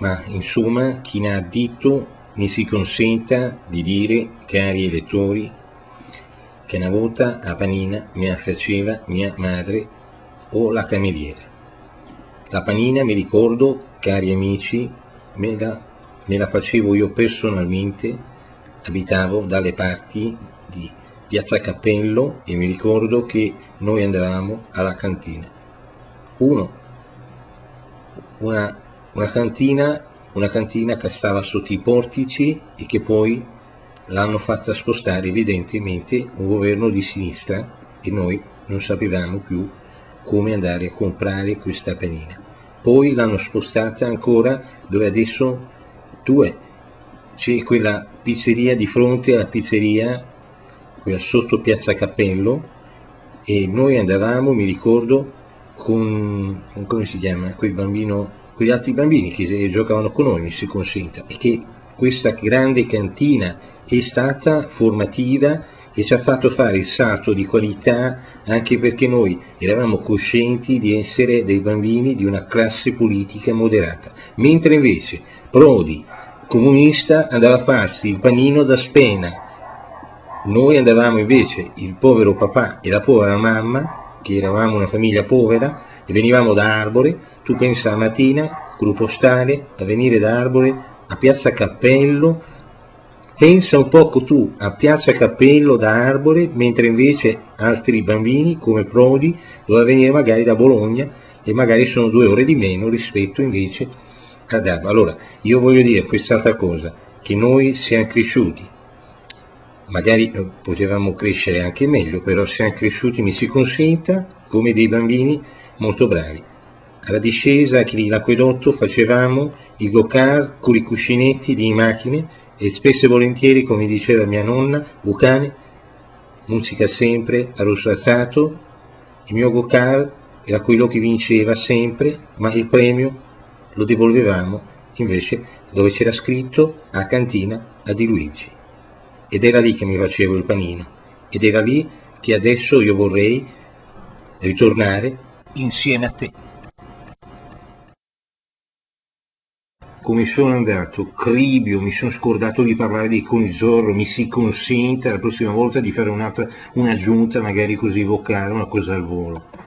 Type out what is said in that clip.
ma insomma chi ne ha additto mi si consenta di dire, cari elettori, che una volta a panina mi faceva mia madre o la cameriera. La panina, mi ricordo, cari amici, me la, me la facevo io personalmente, abitavo dalle parti di Piazza Cappello e mi ricordo che noi andavamo alla cantina. Uno, una, una cantina una cantina che stava sotto i portici e che poi l'hanno fatta spostare evidentemente un governo di sinistra e noi non sapevamo più come andare a comprare questa panina. Poi l'hanno spostata ancora dove adesso tu è. C'è quella pizzeria di fronte alla pizzeria, quella sotto Piazza Cappello, e noi andavamo, mi ricordo, con, come si chiama, quel bambino quegli altri bambini che giocavano con noi, mi si consenta, e che questa grande cantina è stata formativa e ci ha fatto fare il salto di qualità anche perché noi eravamo coscienti di essere dei bambini di una classe politica moderata, mentre invece Prodi, comunista, andava a farsi il panino da spena. Noi andavamo invece, il povero papà e la povera mamma, che eravamo una famiglia povera, e venivamo da Arbore, tu pensa la mattina, gruppo stale, a venire da Arbore a Piazza Cappello, pensa un poco tu a Piazza Cappello da Arbore, mentre invece altri bambini come Prodi doveva venire magari da Bologna e magari sono due ore di meno rispetto invece ad Arbore. Allora, io voglio dire quest'altra cosa, che noi siamo cresciuti, magari eh, potevamo crescere anche meglio, però siamo cresciuti, mi si consenta, come dei bambini molto bravi. Alla discesa che l'acquedotto facevamo i go-kart con i cuscinetti di macchine e spesso e volentieri, come diceva mia nonna, Bucane, musica sempre, a rossazzato, il mio go-kart era quello che vinceva sempre, ma il premio lo devolvevamo invece dove c'era scritto a cantina a Di Luigi. Ed era lì che mi facevo il panino, ed era lì che adesso io vorrei ritornare insieme a te. Come sono andato? Cribio, mi sono scordato di parlare di Conizorro, mi si consenta la prossima volta di fare un'altra, un'aggiunta magari così vocale, una cosa al volo.